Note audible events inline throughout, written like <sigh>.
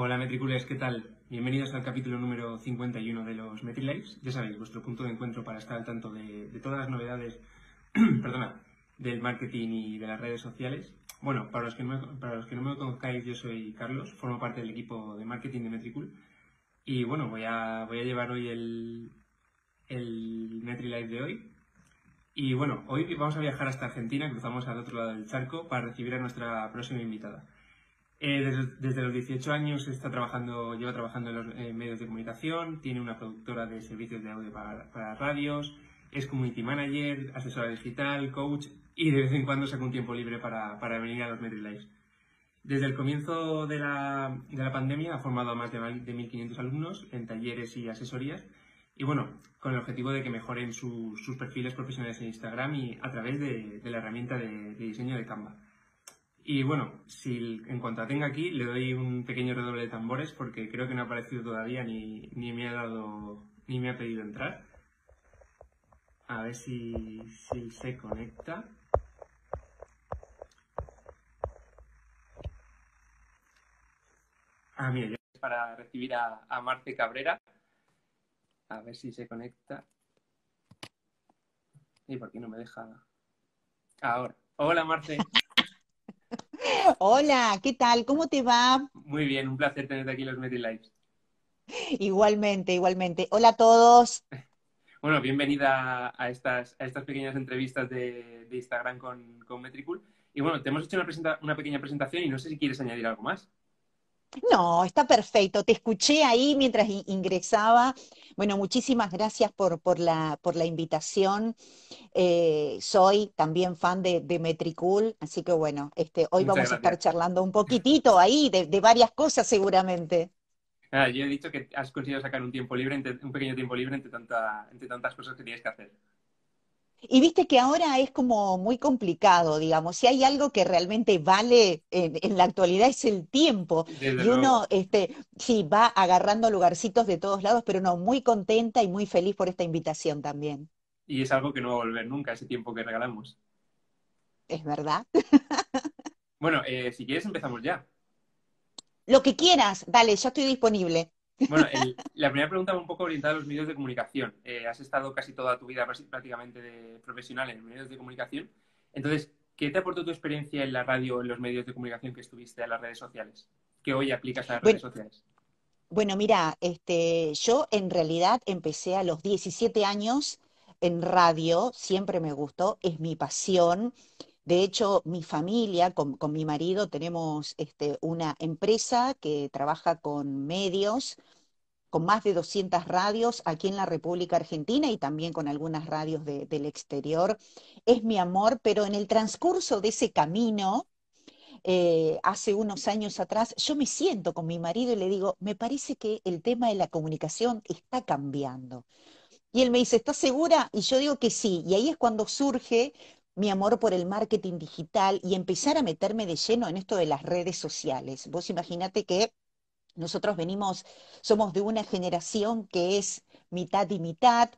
Hola Metriculers, ¿qué tal? Bienvenidos al capítulo número 51 de los MetriLives. Ya sabéis, vuestro punto de encuentro para estar al tanto de, todas las novedades <clears throat> perdona, del marketing y de las redes sociales. Bueno, para los, que no me, para los que no me conozcáis, yo soy Carlos, formo parte del equipo de marketing de Metricool. Y bueno, voy a, llevar hoy el, el MetriLive de hoy. Y bueno, hoy vamos a viajar hasta Argentina, cruzamos al otro lado del charco para recibir a nuestra próxima invitada. Eh, desde, los 18 años está trabajando, lleva trabajando en los eh, medios de comunicación, tiene una productora de servicios de audio para, radios, es community manager, asesora digital, coach y de vez en cuando saca un tiempo libre para, venir a los MetriLives. Desde el comienzo de la, pandemia ha formado a más de, 1.500 alumnos en talleres y asesorías y bueno, con el objetivo de que mejoren sus perfiles profesionales en Instagram y a través de, la herramienta de diseño de Canva. Y bueno, si en cuanto la tenga aquí, le doy un pequeño redoble de tambores porque creo que no ha aparecido todavía ni, me ha dado ni me ha pedido entrar. A ver si, se conecta. Ah, mira, es para recibir a, a Marce Cabrera. A ver si se conecta. ¿Y por qué no me deja? Ahora. Hola, Marce. Hola, ¿qué tal? ¿Cómo te va? Muy bien, un placer tenerte aquí en los MetriLives. Igualmente, igualmente. Hola a todos. <laughs> Bueno, bienvenida a estas, a estas pequeñas entrevistas de, Instagram con, con, Metricool. Y bueno, te hemos hecho una, una pequeña presentación y no sé si quieres añadir algo más. No, está perfecto. Te escuché ahí mientras ingresaba. Bueno, muchísimas gracias por, por, la, por la invitación. Eh, soy también fan de, de, Metricool, así que bueno, este, hoy vamos a estar charlando un poquitito ahí de, de varias cosas seguramente. Ah, yo he dicho que has conseguido sacar un tiempo libre, un pequeño tiempo libre entre, tanta, entre tantas cosas que tienes que hacer. Y viste que ahora es como muy complicado, digamos. Si hay algo que realmente vale en, la actualidad es el tiempo. y uno, este, sí, va agarrando lugarcitos de todos lados, pero no, muy contenta y muy feliz por esta invitación también. Y es algo que no va a volver nunca, ese tiempo que regalamos. Es verdad. bueno, eh, si quieres empezamos ya. Lo que quieras, dale, ya estoy disponible. Bueno, la primera pregunta va un poco orientada a los medios de comunicación. Eh, has estado casi toda tu vida prácticamente de profesional en medios de comunicación. Entonces, ¿qué te aportó tu experiencia en la radio, en los medios de comunicación que estuviste a las redes sociales? ¿Qué hoy aplicas a las redes sociales? Bueno, mira, este, yo en realidad empecé a los 17 años en radio, siempre me gustó, es mi pasión. De hecho, mi familia, con, mi marido, tenemos este, una empresa que trabaja con medios, con más de 200 radios aquí en la República Argentina y también con algunas radios del exterior. Es mi amor, pero en el transcurso de ese camino, eh, hace unos años atrás, yo me siento con mi marido y le digo, me parece que el tema de la comunicación está cambiando. Y él me dice, ¿estás segura? Y yo digo que sí. Y ahí es cuando surge mi amor por el marketing digital y empezar a meterme de lleno en esto de las redes sociales. Vos imaginate que nosotros venimos, somos de una generación que es mitad y mitad,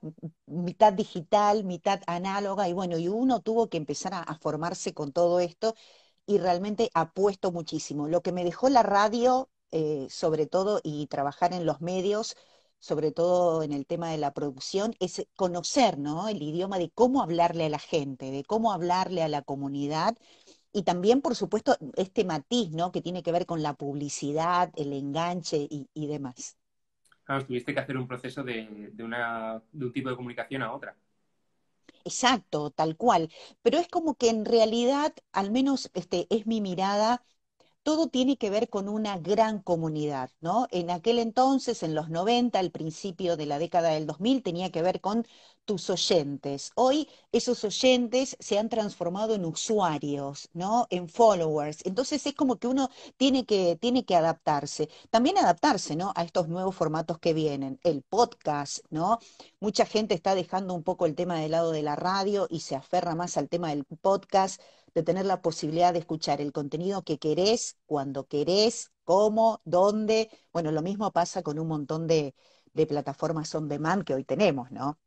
mitad digital, mitad análoga, y bueno, y uno tuvo que empezar a, formarse con todo esto y realmente apuesto muchísimo. Lo que me dejó la radio, eh, sobre todo, y trabajar en los medios, sobre todo en el tema de la producción, es conocer ¿no? el idioma de cómo hablarle a la gente, de cómo hablarle a la comunidad. Y también, por supuesto, este matiz, ¿no? Que tiene que ver con la publicidad, el enganche y, demás. Claro, tuviste que hacer un proceso de, una, de un tipo de comunicación a otra. Exacto, tal cual. Pero es como que en realidad, al menos este, es mi mirada, todo tiene que ver con una gran comunidad, ¿no? En aquel entonces, en los 90, al principio de la década del 2000, tenía que ver con tus oyentes. Hoy esos oyentes se han transformado en usuarios, ¿no? En followers. Entonces es como que uno tiene que, tiene que adaptarse. También adaptarse, ¿no? A estos nuevos formatos que vienen. El podcast, ¿no? Mucha gente está dejando un poco el tema del lado de la radio y se aferra más al tema del podcast de tener la posibilidad de escuchar el contenido que querés, cuando querés, cómo, dónde. Bueno, lo mismo pasa con un montón de, plataformas on demand que hoy tenemos, ¿no?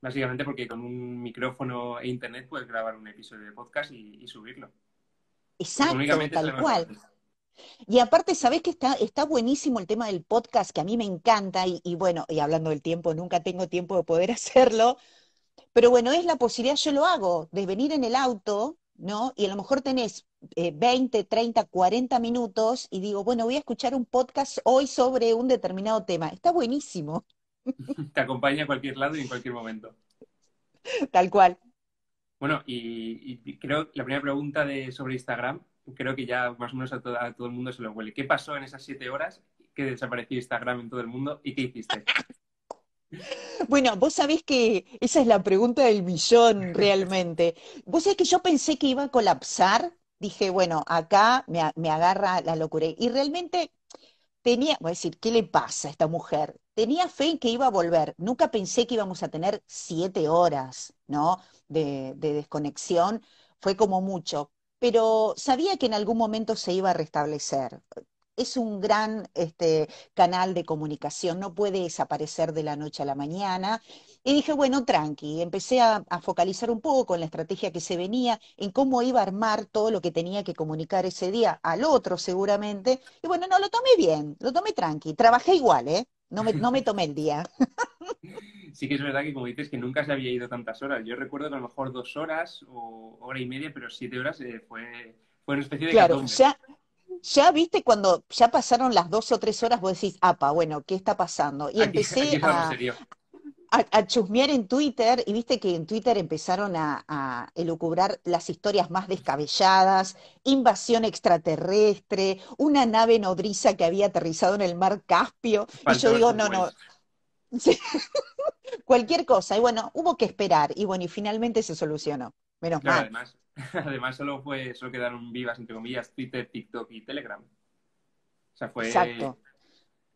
Básicamente porque con un micrófono e internet puedes grabar un episodio de podcast y, subirlo. Exacto, tal cual. Y aparte, ¿sabés que está, está buenísimo el tema del podcast, que a mí me encanta, y, y bueno, y hablando del tiempo, nunca tengo tiempo de poder <laughs> hacerlo, pero bueno, es la posibilidad, yo lo hago, de venir en el auto, ¿no? Y a lo mejor tenés eh, 20, 30, 40 minutos y digo, bueno, voy a escuchar un podcast hoy sobre un determinado tema. Está buenísimo. <laughs> Te acompaña a cualquier lado y en cualquier momento. Tal cual. Bueno, y, y creo la primera pregunta de, sobre Instagram, creo que ya más o menos a, todo, a todo el mundo se lo huele. ¿Qué pasó en esas siete horas que desapareció Instagram en todo el mundo y qué hiciste? <laughs> Bueno, vos sabés que esa es la pregunta del millón realmente. Vos sabés que yo pensé que iba a colapsar. Dije, bueno, acá me, agarra la locura. Y realmente tenía, voy a decir, ¿qué le pasa a esta mujer? Tenía fe en que iba a volver. Nunca pensé que íbamos a tener siete horas, ¿no? De desconexión. Fue como mucho. Pero sabía que en algún momento se iba a restablecer. Es un gran este, canal de comunicación, no puede desaparecer de la noche a la mañana. Y dije, bueno, tranqui, empecé a, a focalizar un poco en la estrategia que se venía, en cómo iba a armar todo lo que tenía que comunicar ese día al otro seguramente. Y bueno, no, lo tomé bien, lo tomé tranqui. Trabajé igual, ¿eh? No me, no me tomé el día. <laughs> Sí que es verdad que como dices que nunca se había ido tantas horas. Yo recuerdo que a lo mejor dos horas o hora y media, pero siete horas eh, fue, fue una especie de Claro, catombe. ya, ya viste cuando ya pasaron las dos o tres horas, vos decís, apa, bueno, ¿qué está pasando? Y Aquí, empecé a, serio. a, a chusmear en Twitter y viste que en Twitter empezaron a, a elucubrar las historias más descabelladas, invasión extraterrestre, una nave nodriza que había aterrizado en el mar Caspio, y yo digo, no, no, <laughs> sí, cualquier cosa. Y bueno, hubo que esperar, y bueno, y finalmente se solucionó. Menos Claro, mal. además, <laughs> además solo fue, solo quedaron vivas, entre comillas, Twitter, TikTok y Telegram. O sea, fue Exacto,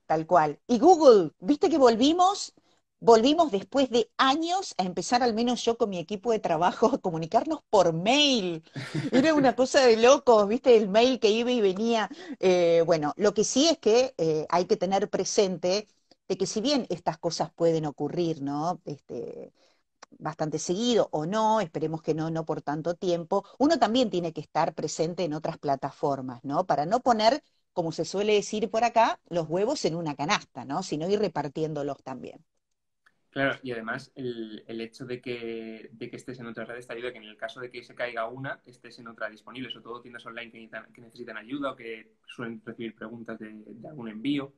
tal cual. Y Google, viste que volvimos, volvimos después de años a empezar, al menos yo con mi equipo de trabajo, a comunicarnos por mail. Era una <laughs> cosa de locos, viste, el mail que iba y venía. Eh, bueno, lo que sí es que eh, hay que tener presente de que si bien estas cosas pueden ocurrir, ¿no? Este, bastante seguido o no, esperemos que no, no por tanto tiempo, uno también tiene que estar presente en otras plataformas, ¿no? Para no poner, como se suele decir por acá, los huevos en una canasta, ¿no? Sino ir repartiéndolos también. Claro, y además el, el hecho de que, de que estés en otras redes te ayuda a que en el caso de que se caiga una, estés en otra disponible, sobre todo tiendas online que necesitan, ayuda o que suelen recibir preguntas de algún envío.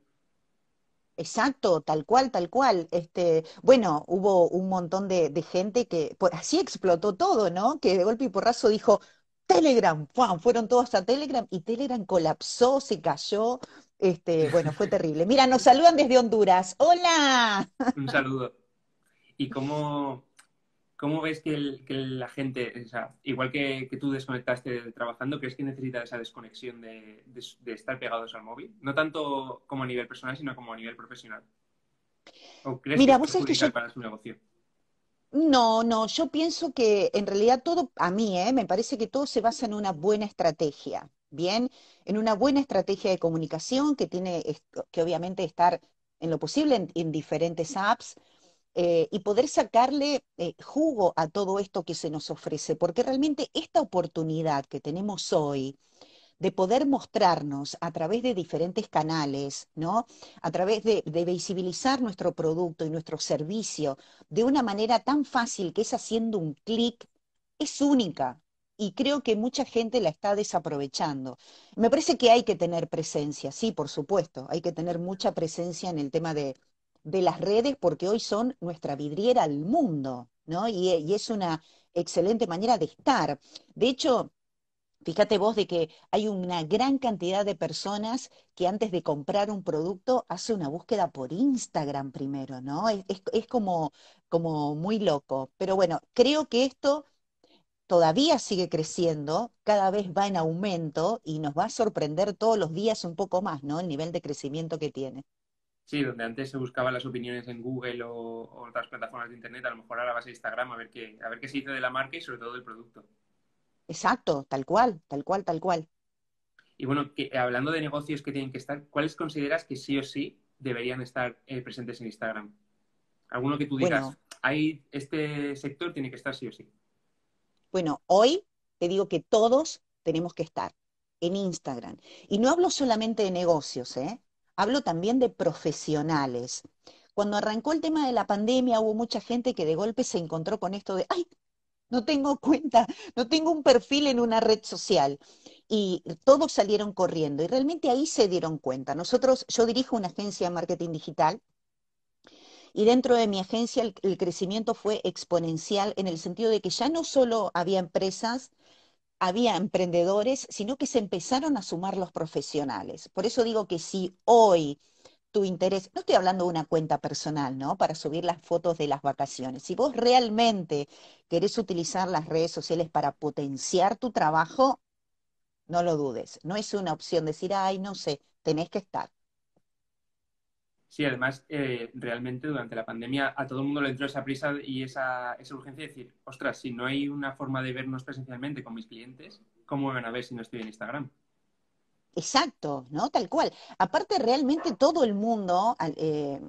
Exacto, tal cual, tal cual. Este, bueno, hubo un montón de, de gente que, por, así explotó todo, ¿no? Que de golpe y porrazo dijo, Telegram, ¡pum! Fueron todos a Telegram y Telegram colapsó, se cayó. Este, bueno, fue <laughs> terrible. Mira, nos saludan desde Honduras. ¡Hola! Un saludo. ¿Y cómo, cómo ves que, el- que la gente, o sea, igual que, que tú desconectaste trabajando, crees que necesita esa desconexión de, de- de estar pegados al móvil? No tanto como a nivel personal, sino como a nivel profesional. ¿O crees que Mira, es vos que yo para su negocio? No, no, yo pienso que en realidad todo, a mí, ¿eh? Me parece que todo se basa en una buena estrategia, ¿bien? En una buena estrategia de comunicación que tiene que obviamente estar en lo posible en, en diferentes apps eh, y poder sacarle eh, jugo a todo esto que se nos ofrece, porque realmente esta oportunidad que tenemos hoy de poder mostrarnos a través de diferentes canales, ¿no? A través de, de visibilizar nuestro producto y nuestro servicio de una manera tan fácil que es haciendo un clic, es única. Y creo que mucha gente la está desaprovechando. Me parece que hay que tener presencia, sí, por supuesto, hay que tener mucha presencia en el tema de, de las redes porque hoy son nuestra vidriera al mundo, ¿no? Y, es una excelente manera de estar. De hecho, Fíjate vos de que hay una gran cantidad de personas que antes de comprar un producto hace una búsqueda por Instagram primero, ¿no? Es, es- es como, como muy loco. Pero bueno, creo que esto todavía sigue creciendo, cada vez va en aumento y nos va a sorprender todos los días un poco más, ¿no? El nivel de crecimiento que tiene. Sí, donde antes se buscaban las opiniones en Google o, o otras plataformas de Internet, a lo mejor ahora vas a Instagram a ver qué, a ver qué se dice de la marca y sobre todo del producto. Exacto, tal cual, tal cual, tal cual. Y bueno, que, hablando de negocios que tienen que estar, ¿cuáles consideras que sí o sí deberían estar eh, presentes en Instagram? Alguno que tú digas, Bueno, hay, este sector tiene que estar sí o sí. bueno, hoy te digo que todos tenemos que estar. en Instagram. Y no hablo solamente de negocios, ¿eh? Hablo también de profesionales. Cuando arrancó el tema de la pandemia, hubo mucha gente que de golpe se encontró con esto de, ay, no tengo cuenta, no tengo un perfil en una red social. Y todos salieron corriendo y realmente ahí se dieron cuenta. Nosotros, yo dirijo una agencia de marketing digital y dentro de mi agencia el, crecimiento fue exponencial en el sentido de que ya no solo había empresas, había emprendedores, sino que se empezaron a sumar los profesionales. Por eso digo que si hoy tu interés, no estoy hablando de una cuenta personal, ¿no? Para subir las fotos de las vacaciones. Si vos realmente querés utilizar las redes sociales para potenciar tu trabajo, no lo dudes. No es una opción decir, ay, no sé, tenés que estar. Sí, además, eh, realmente durante la pandemia a todo el mundo le entró esa prisa y esa, urgencia de decir, ostras, si no hay una forma de vernos presencialmente con mis clientes, ¿cómo me van a ver si no estoy en Instagram? Exacto, ¿no? Tal cual. Aparte, realmente todo el mundo, eh,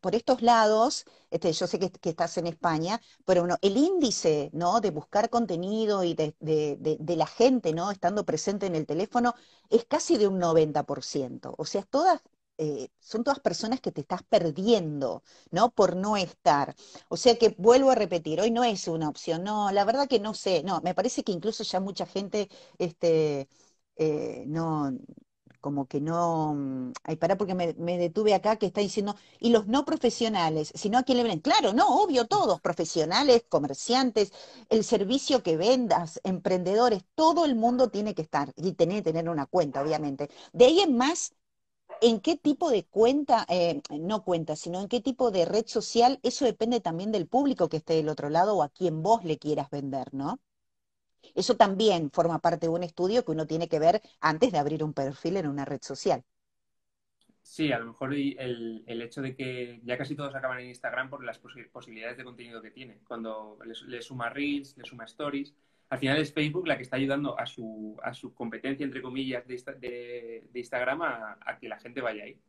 por, estos lados, este, yo sé que, estás en España, pero bueno, el índice, ¿no? De buscar contenido y de, la gente, ¿no? Estando presente en el teléfono, es casi de un 90%. O sea, todas eh, son todas personas que te estás perdiendo, ¿no? Por no estar. O sea que vuelvo a repetir, hoy no es una opción, no, la verdad que no sé, no, me parece que incluso ya mucha gente, este, eh, no, como que no, mm, ay, pará porque me, detuve acá que está diciendo, y los no profesionales, sino a quién le ven, claro, no, obvio, todos, profesionales, comerciantes, el servicio que vendas, emprendedores, todo el mundo tiene que estar y tener, tener una cuenta, obviamente. De ahí en más, en qué tipo de cuenta, eh, no cuenta, sino en qué tipo de red social, eso depende también del público que esté del otro lado o a quien vos le quieras vender, ¿no? Eso también forma parte de un estudio que uno tiene que ver antes de abrir un perfil en una red social. Sí, a lo mejor el, hecho de que ya casi todos acaban en Instagram por las posibilidades de contenido que tiene. Cuando le, le suma Reels, le suma Stories, al final es Facebook la que está ayudando a su, a su competencia, entre comillas, de, de, de Instagram a, a, que la gente vaya ahí.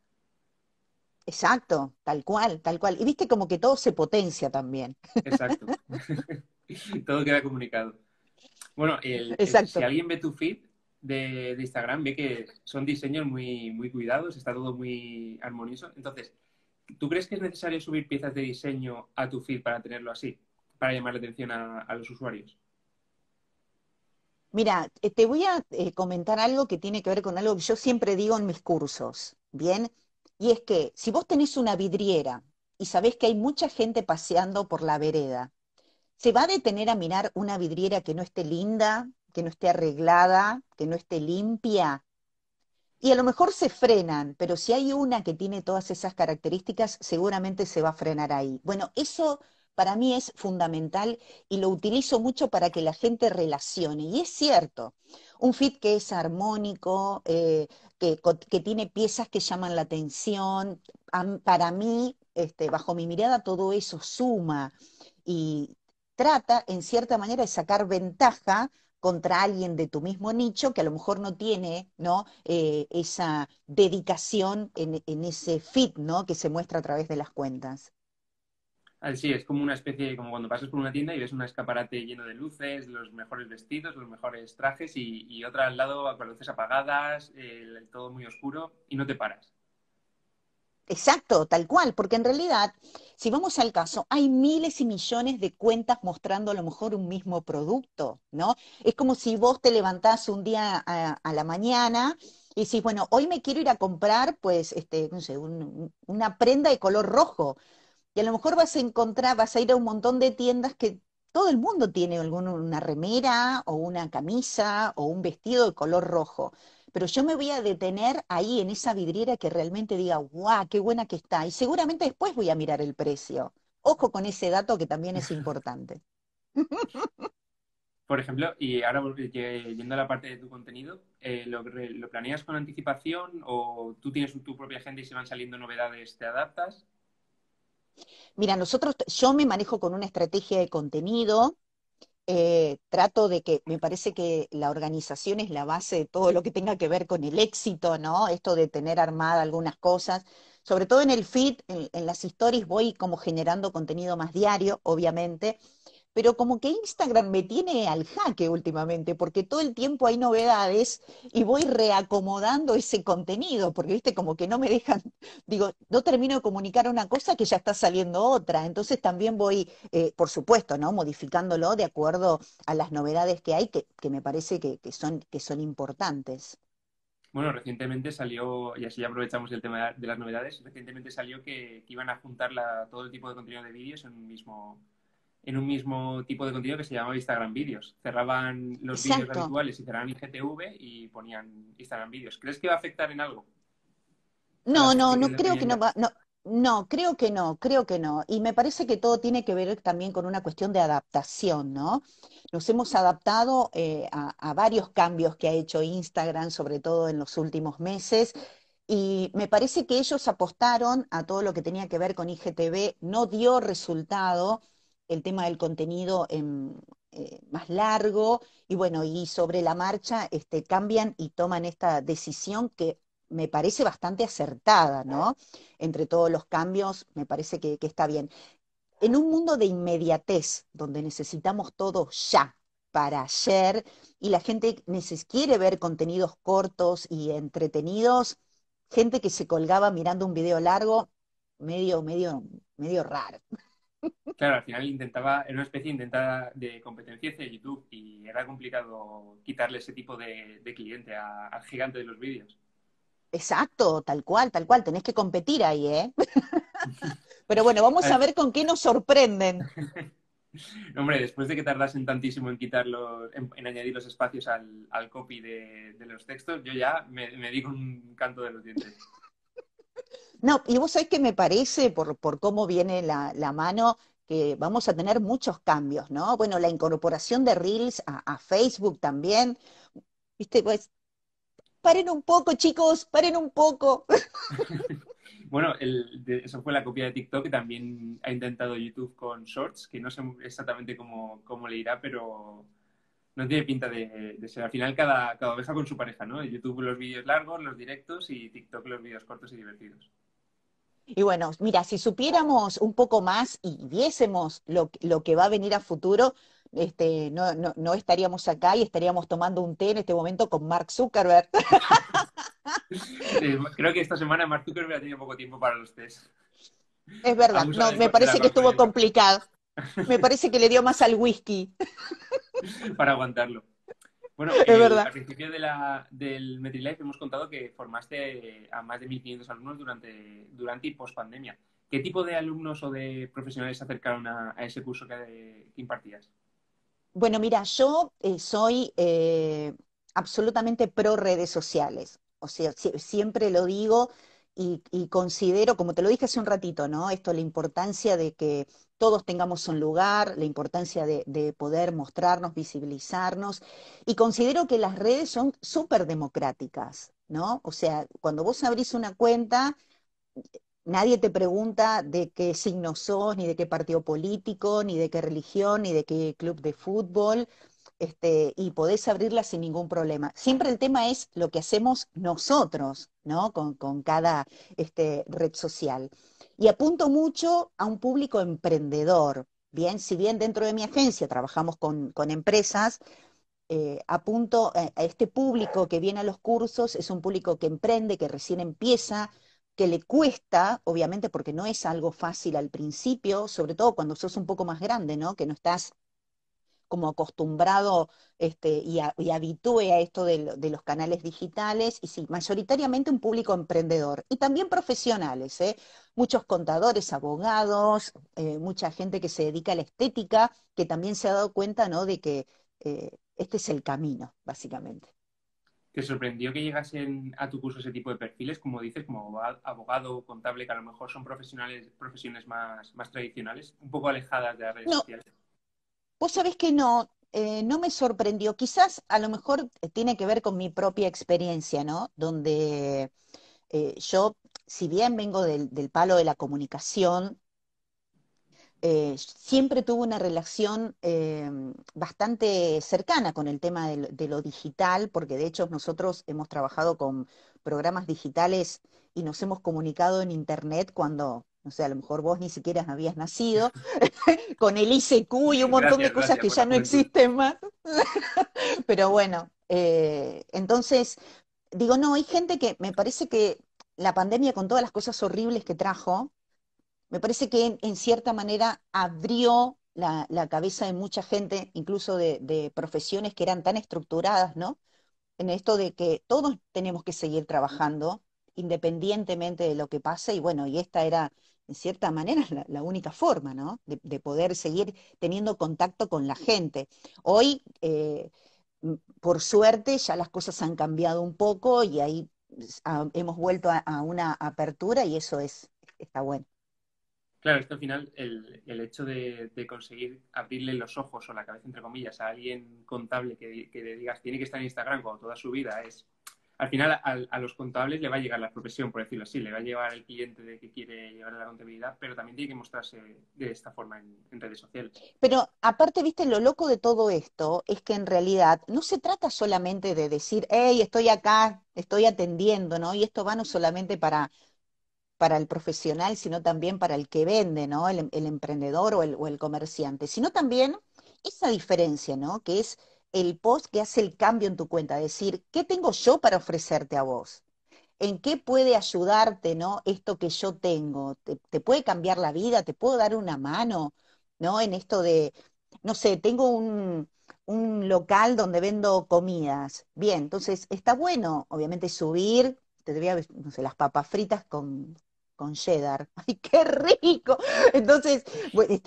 Exacto, tal cual, tal cual. Y viste como que todo se potencia también. Exacto. <laughs> todo queda comunicado. Bueno, el, el, si alguien ve tu feed de, de, Instagram, ve que son diseños muy, muy cuidados, está todo muy armonioso. Entonces, ¿tú crees que es necesario subir piezas de diseño a tu feed para tenerlo así? Para llamar la atención a, a los usuarios. Mira, eh, te voy a eh, comentar algo que tiene que ver con algo que yo siempre digo en mis cursos, ¿bien? Y es que si vos tenés una vidriera y sabés que hay mucha gente paseando por la vereda, ¿se va a detener a mirar una vidriera que no esté linda, que no esté arreglada, que no esté limpia? Y a lo mejor se frenan, pero si hay una que tiene todas esas características, seguramente se va a frenar ahí. Bueno, eso para mí es fundamental y lo utilizo mucho para que la gente relacione. Y es cierto, un fit que es armónico, eh, que, tiene piezas que llaman la atención, para mí, este, bajo mi mirada, todo eso suma y trata, en cierta manera, de sacar ventaja contra alguien de tu mismo nicho que a lo mejor no tiene ¿no? Eh, esa dedicación en, en, ese fit ¿no? que se muestra a través de las cuentas. Sí, es como una especie, como cuando pasas por una tienda y ves un escaparate lleno de luces, los mejores vestidos, los mejores trajes y, y otra al lado con luces apagadas, el, todo muy oscuro y no te paras. Exacto, tal cual, porque en realidad, si vamos al caso, hay miles y millones de cuentas mostrando a lo mejor un mismo producto, ¿no? Es como si vos te levantás un día a, a la mañana y decís, bueno, hoy me quiero ir a comprar, pues, este, no sé, un, una prenda de color rojo y a lo mejor vas a encontrar, vas a ir a un montón de tiendas que todo el mundo tiene alguna, una remera o una camisa o un vestido de color rojo. Pero yo me voy a detener ahí en esa vidriera que realmente diga, guau, qué buena que está. Y seguramente después voy a mirar el precio. Ojo con ese dato que también es <laughs> importante. Por ejemplo, y ahora yendo a la parte de tu contenido, eh, ¿lo, ¿lo, planeas con anticipación o tú tienes tu propia agenda y si van saliendo novedades te adaptas? Mira, nosotros, yo me manejo con una estrategia de contenido, eh, trato de que, me parece que la organización es la base de todo lo que tenga que ver con el éxito, ¿no? Esto de tener armada algunas cosas, sobre todo en el feed, en, en las stories voy como generando contenido más diario, obviamente, pero como que Instagram me tiene al jaque últimamente, porque todo el tiempo hay novedades y voy reacomodando ese contenido, porque viste, como que no me dejan, <laughs> digo, no termino de comunicar una cosa que ya está saliendo otra, entonces también voy, eh, por supuesto, ¿no? Modificándolo de acuerdo a las novedades que hay, que, me parece que, son, que son importantes. Bueno, recientemente salió, y así aprovechamos el tema de las novedades, recientemente salió que, iban a juntar todo el tipo de contenido de vídeos en un mismo en un mismo tipo de contenido que se llamaba Instagram Vídeos. Cerraban los vídeos habituales y cerraban IGTV y ponían Instagram Vídeos. ¿Crees que va a afectar en algo? No, no, no creo que no va, no, no, creo que no, creo que no. Y me parece que todo tiene que ver también con una cuestión de adaptación, ¿no? Nos hemos adaptado eh, a, a, varios cambios que ha hecho Instagram, sobre todo en los últimos meses. Y me parece que ellos apostaron a todo lo que tenía que ver con IGTV, no dio resultado el tema del contenido en, eh, más largo y bueno, y sobre la marcha este, cambian y toman esta decisión que me parece bastante acertada, ¿no? Entre todos los cambios, me parece que, está bien. En un mundo de inmediatez, donde necesitamos todo ya, para ayer, y la gente quiere ver contenidos cortos y entretenidos, gente que se colgaba mirando un video largo, medio, medio, medio raro. Claro, al final intentaba, era una especie intentada de competencia hacia YouTube y era complicado quitarle ese tipo de, cliente al gigante de los vídeos. Exacto, tal cual, tal cual, tenés que competir ahí, ¿eh? <laughs> Pero bueno, vamos a ver con qué nos sorprenden. <laughs> Hombre, después de que tardasen tantísimo en quitarlos, en, añadir los espacios al, copy de, los textos, yo ya me, me di con un canto de los dientes. No, y vos sabés que me parece, por, por cómo viene la, mano, que vamos a tener muchos cambios, ¿no? Bueno, la incorporación de Reels a, Facebook también. Viste, pues, paren un poco, chicos, paren un poco. <laughs> Bueno, eso fue la copia de TikTok que también ha intentado YouTube con Shorts, que no sé exactamente cómo, cómo le irá, pero no tiene pinta de, ser. Al final cada, cada vez con su pareja, ¿no? YouTube los vídeos largos, los directos y TikTok los vídeos cortos y divertidos. Y bueno, mira, si supiéramos un poco más y viésemos lo, que va a venir a futuro, este, no, no, no, estaríamos acá y estaríamos tomando un té en este momento con Mark Zuckerberg. <laughs> creo que esta semana Mark Zuckerberg ha tenido poco tiempo para los tés. Es verdad, no, me parece que estuvo complicado. Me parece que le dio más al whisky. <laughs> Para aguantarlo. Bueno, <laughs> eh, al principio de la, del MetriLife hemos contado que formaste a más de 1.500 alumnos durante, durante y post pandemia. ¿Qué tipo de alumnos o de profesionales se acercaron a, ese curso que, impartías? Bueno, mira, yo eh, soy eh, absolutamente pro redes sociales. O sea, siempre lo digo y, considero, como te lo dije hace un ratito, ¿no? Esto, la importancia de que todos tengamos un lugar, la importancia de, poder mostrarnos, visibilizarnos, y considero que las redes son súper democráticas, ¿no? O sea, cuando vos abrís una cuenta, nadie te pregunta de qué signo sos, ni de qué partido político, ni de qué religión, ni de qué club de fútbol. Este, y podés abrirla sin ningún problema. Siempre el tema es lo que hacemos nosotros, ¿no? Con, cada este, red social. Y apunto mucho a un público emprendedor. Bien, si bien dentro de mi agencia trabajamos con, empresas, eh, apunto a, a este público que viene a los cursos, es un público que emprende, que recién empieza, que le cuesta, obviamente porque no es algo fácil al principio, sobre todo cuando sos un poco más grande, ¿no? Que no estás como acostumbrado este, y, habitúe a esto de, los canales digitales, y sí, mayoritariamente un público emprendedor, y también profesionales, ¿eh? muchos contadores, abogados, eh, mucha gente que se dedica a la estética, que también se ha dado cuenta ¿no? de que eh, este es el camino, básicamente. ¿Te sorprendió que llegasen a tu curso ese tipo de perfiles, como dices, como abogado, contable, que a lo mejor son profesionales, profesiones más, más tradicionales, un poco alejadas de las redes sociales? Vos sabés que no, eh, no me sorprendió. Quizás a lo mejor eh, tiene que ver con mi propia experiencia, ¿no? Donde eh, yo, si bien vengo del, palo de la comunicación, siempre tuve una relación bastante cercana con el tema de, lo digital, porque de hecho nosotros hemos trabajado con programas digitales y nos hemos comunicado en Internet cuando no sé, a lo mejor vos ni siquiera habías nacido, <laughs> con el ICQ y un montón de cosas que ya no existen más. <laughs> Pero bueno, eh, entonces, digo, no, hay gente que me parece que la pandemia con todas las cosas horribles que trajo, me parece que en, cierta manera abrió la, cabeza de mucha gente, incluso de, profesiones que eran tan estructuradas, ¿no? En esto de que todos tenemos que seguir trabajando independientemente de lo que pase, y bueno, y esta era, en cierta manera, la, única forma, ¿no? De, poder seguir teniendo contacto con la gente. Hoy, eh, por suerte, ya las cosas han cambiado un poco y ahí hemos vuelto a, una apertura y eso es, está bueno. Claro, esto al final, el, el hecho de, conseguir abrirle los ojos o la cabeza, entre comillas, a alguien contable que, que le digas tiene que estar en Instagram toda su vida es al final a, los contables le va a llegar la profesión, por decirlo así, le va a llevar el cliente de que quiere llevar la contabilidad, pero también tiene que mostrarse de esta forma en, redes sociales. Pero aparte, viste, lo loco de todo esto es que en realidad no se trata solamente de decir, hey, estoy acá, estoy atendiendo, ¿no? Y esto va no solamente para, para el profesional, sino también para el que vende, ¿no? El, emprendedor o el, o el comerciante, sino también esa diferencia, ¿no? Que es el post que hace el cambio en tu cuenta, decir, ¿qué tengo yo para ofrecerte a vos? ¿En qué puede ayudarte, no? Esto que yo tengo, ¿Te, puede cambiar la vida? ¿Te puedo dar una mano, no? En esto de, no sé, tengo un, local donde vendo comidas. Bien, entonces está bueno, obviamente, subir, te debía, no sé, las papas fritas con, con cheddar. <laughs> ¡Ay, qué rico! Entonces,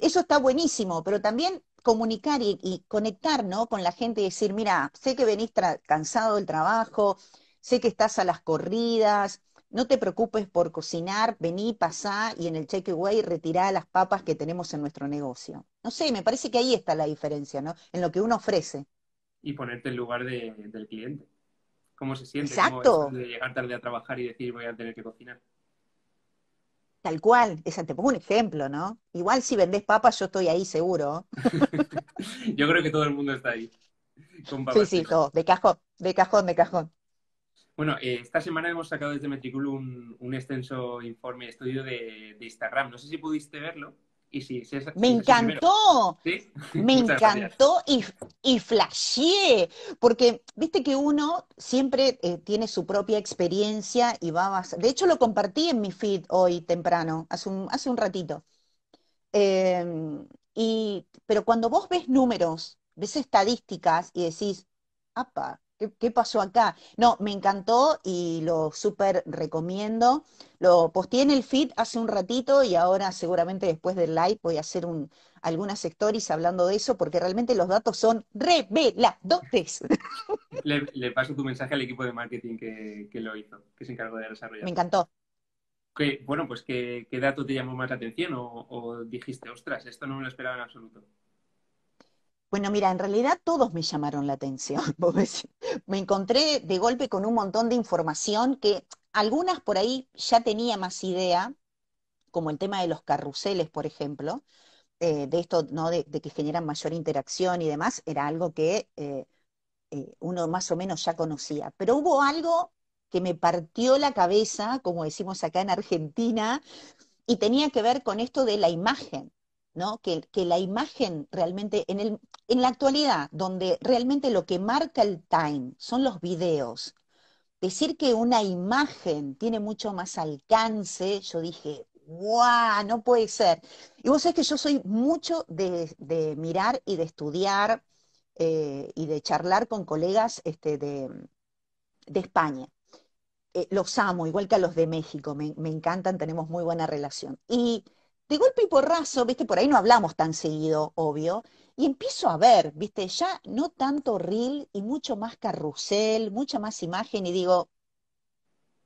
eso está buenísimo, pero también comunicar y, conectar ¿no? con la gente y decir, mira, sé que venís cansado del trabajo, sé que estás a las corridas, no te preocupes por cocinar, vení, pasá y en el away retirá las papas que tenemos en nuestro negocio. No sé, me parece que ahí está la diferencia, ¿no? En lo que uno ofrece. Y ponerte en lugar del cliente. ¿Cómo se siente? Exacto. de llegar tarde a trabajar y decir voy a tener que cocinar. Tal cual, esa, te pongo un ejemplo, ¿no? Igual si vendés papas, yo estoy ahí seguro. <laughs> yo creo que todo el mundo está ahí. sí, sí, todo, de cajón, de cajón, de cajón. Bueno, eh, esta semana hemos sacado desde Metriculum un, extenso informe, estudio de, Instagram. No sé si pudiste verlo. Me encantó, me <laughs> encantó y, y flasheé, porque viste que uno siempre eh, tiene su propia experiencia y va a... De hecho, lo compartí en mi feed hoy temprano, hace un, hace un ratito. Em, y, pero cuando vos ves números, ves estadísticas y decís, apa, ¿Qué, pasó acá? No, me encantó y lo súper recomiendo. Lo posteé en el feed hace un ratito y ahora seguramente después del live voy a hacer un, algunas stories hablando de eso porque realmente los datos son reveladores. <laughs> Le, le paso tu mensaje al equipo de marketing que, lo hizo, que se encargó de desarrollar. Me encantó. bueno, pues ¿qué, dato te llamó más la atención o, o dijiste, ostras, esto no me lo esperaba en absoluto? Bueno, mira, en realidad todos me llamaron la atención. <laughs> me encontré de golpe con un montón de información que algunas por ahí ya tenía más idea, como el tema de los carruseles, por ejemplo, eh, de esto, ¿no? De, que generan mayor interacción y demás, era algo que eh, eh, uno más o menos ya conocía. Pero hubo algo que me partió la cabeza, como decimos acá en Argentina, y tenía que ver con esto de la imagen. ¿No? Que, la imagen realmente, en, el, en la actualidad, donde realmente lo que marca el time son los videos, decir que una imagen tiene mucho más alcance, yo dije, ¡guau! No puede ser. Y vos sabés que yo soy mucho de, mirar y de estudiar eh, y de charlar con colegas este, de, España. Eh, los amo, igual que a los de México, me, me encantan, tenemos muy buena relación. Y de golpe y porrazo, viste, por ahí no hablamos tan seguido, obvio, y empiezo a ver, viste, ya no tanto reel y mucho más carrusel, mucha más imagen, y digo,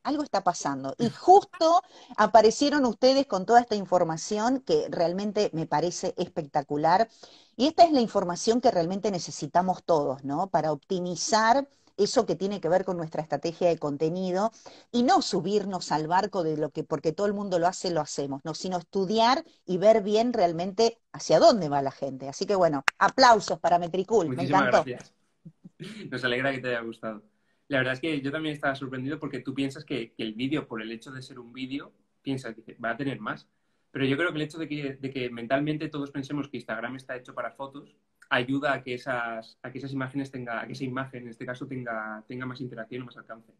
algo está pasando. Y <laughs> justo aparecieron ustedes con toda esta información que realmente me parece espectacular. Y esta es la información que realmente necesitamos todos, ¿no? Para optimizar eso que tiene que ver con nuestra estrategia de contenido y no subirnos al barco de lo que porque todo el mundo lo hace, lo hacemos, no, sino estudiar y ver bien realmente hacia dónde va la gente. Así que bueno, aplausos para Metricool, me encantó. Gracias. <laughs> Nos alegra que te haya gustado. La verdad es que yo también estaba sorprendido porque tú piensas que, el vídeo, por el hecho de ser un vídeo, piensas que va a tener más. Pero yo creo que el hecho de que, de que mentalmente todos pensemos que Instagram está hecho para fotos ayuda a que esas, a que esas imágenes tenga, a que esa imagen en este caso tenga, tenga más interacción y más alcance.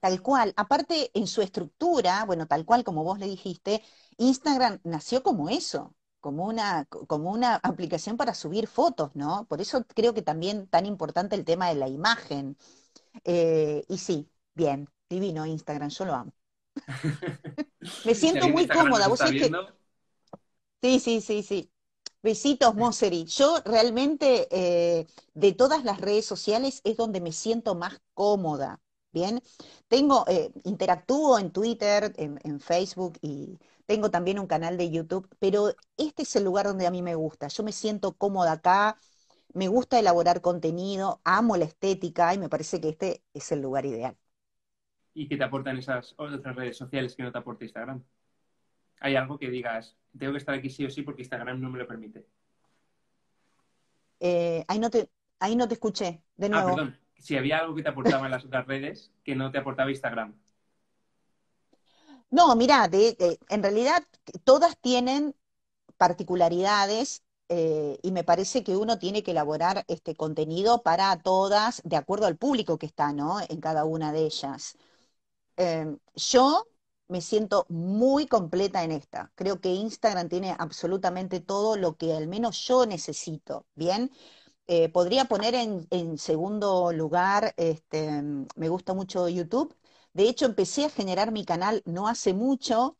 Tal cual. Aparte, en su estructura, bueno, tal cual como vos le dijiste, Instagram nació como eso, como una, como una aplicación para subir fotos, ¿no? Por eso creo que también tan importante el tema de la imagen. Eh, y sí, bien, divino Instagram, yo lo amo. <laughs> Me siento muy cómoda. ¿Vos que... Sí, sí, sí, sí. Besitos, Moseri. Yo realmente eh, de todas las redes sociales es donde me siento más cómoda. Bien, tengo, eh, interactúo en Twitter, en, Facebook y tengo también un canal de YouTube, pero este es el lugar donde a mí me gusta. Yo me siento cómoda acá, me gusta elaborar contenido, amo la estética y me parece que este es el lugar ideal. ¿Y qué te aportan esas otras redes sociales que no te aporta Instagram? ¿Hay algo que digas, tengo que estar aquí sí o sí porque Instagram no me lo permite? Eh, ahí, no te, ahí no te escuché, de ah, nuevo. Ah, perdón si había algo que te aportaba en las otras redes que no te aportaba Instagram. No, mira, en realidad todas tienen particularidades eh, y me parece que uno tiene que elaborar este contenido para todas de acuerdo al público que está, ¿no? En cada una de ellas. Em, yo me siento muy completa en esta. Creo que Instagram tiene absolutamente todo lo que al menos yo necesito, ¿bien? Eh, podría poner en, segundo lugar, este, me gusta mucho YouTube. De hecho, empecé a generar mi canal no hace mucho,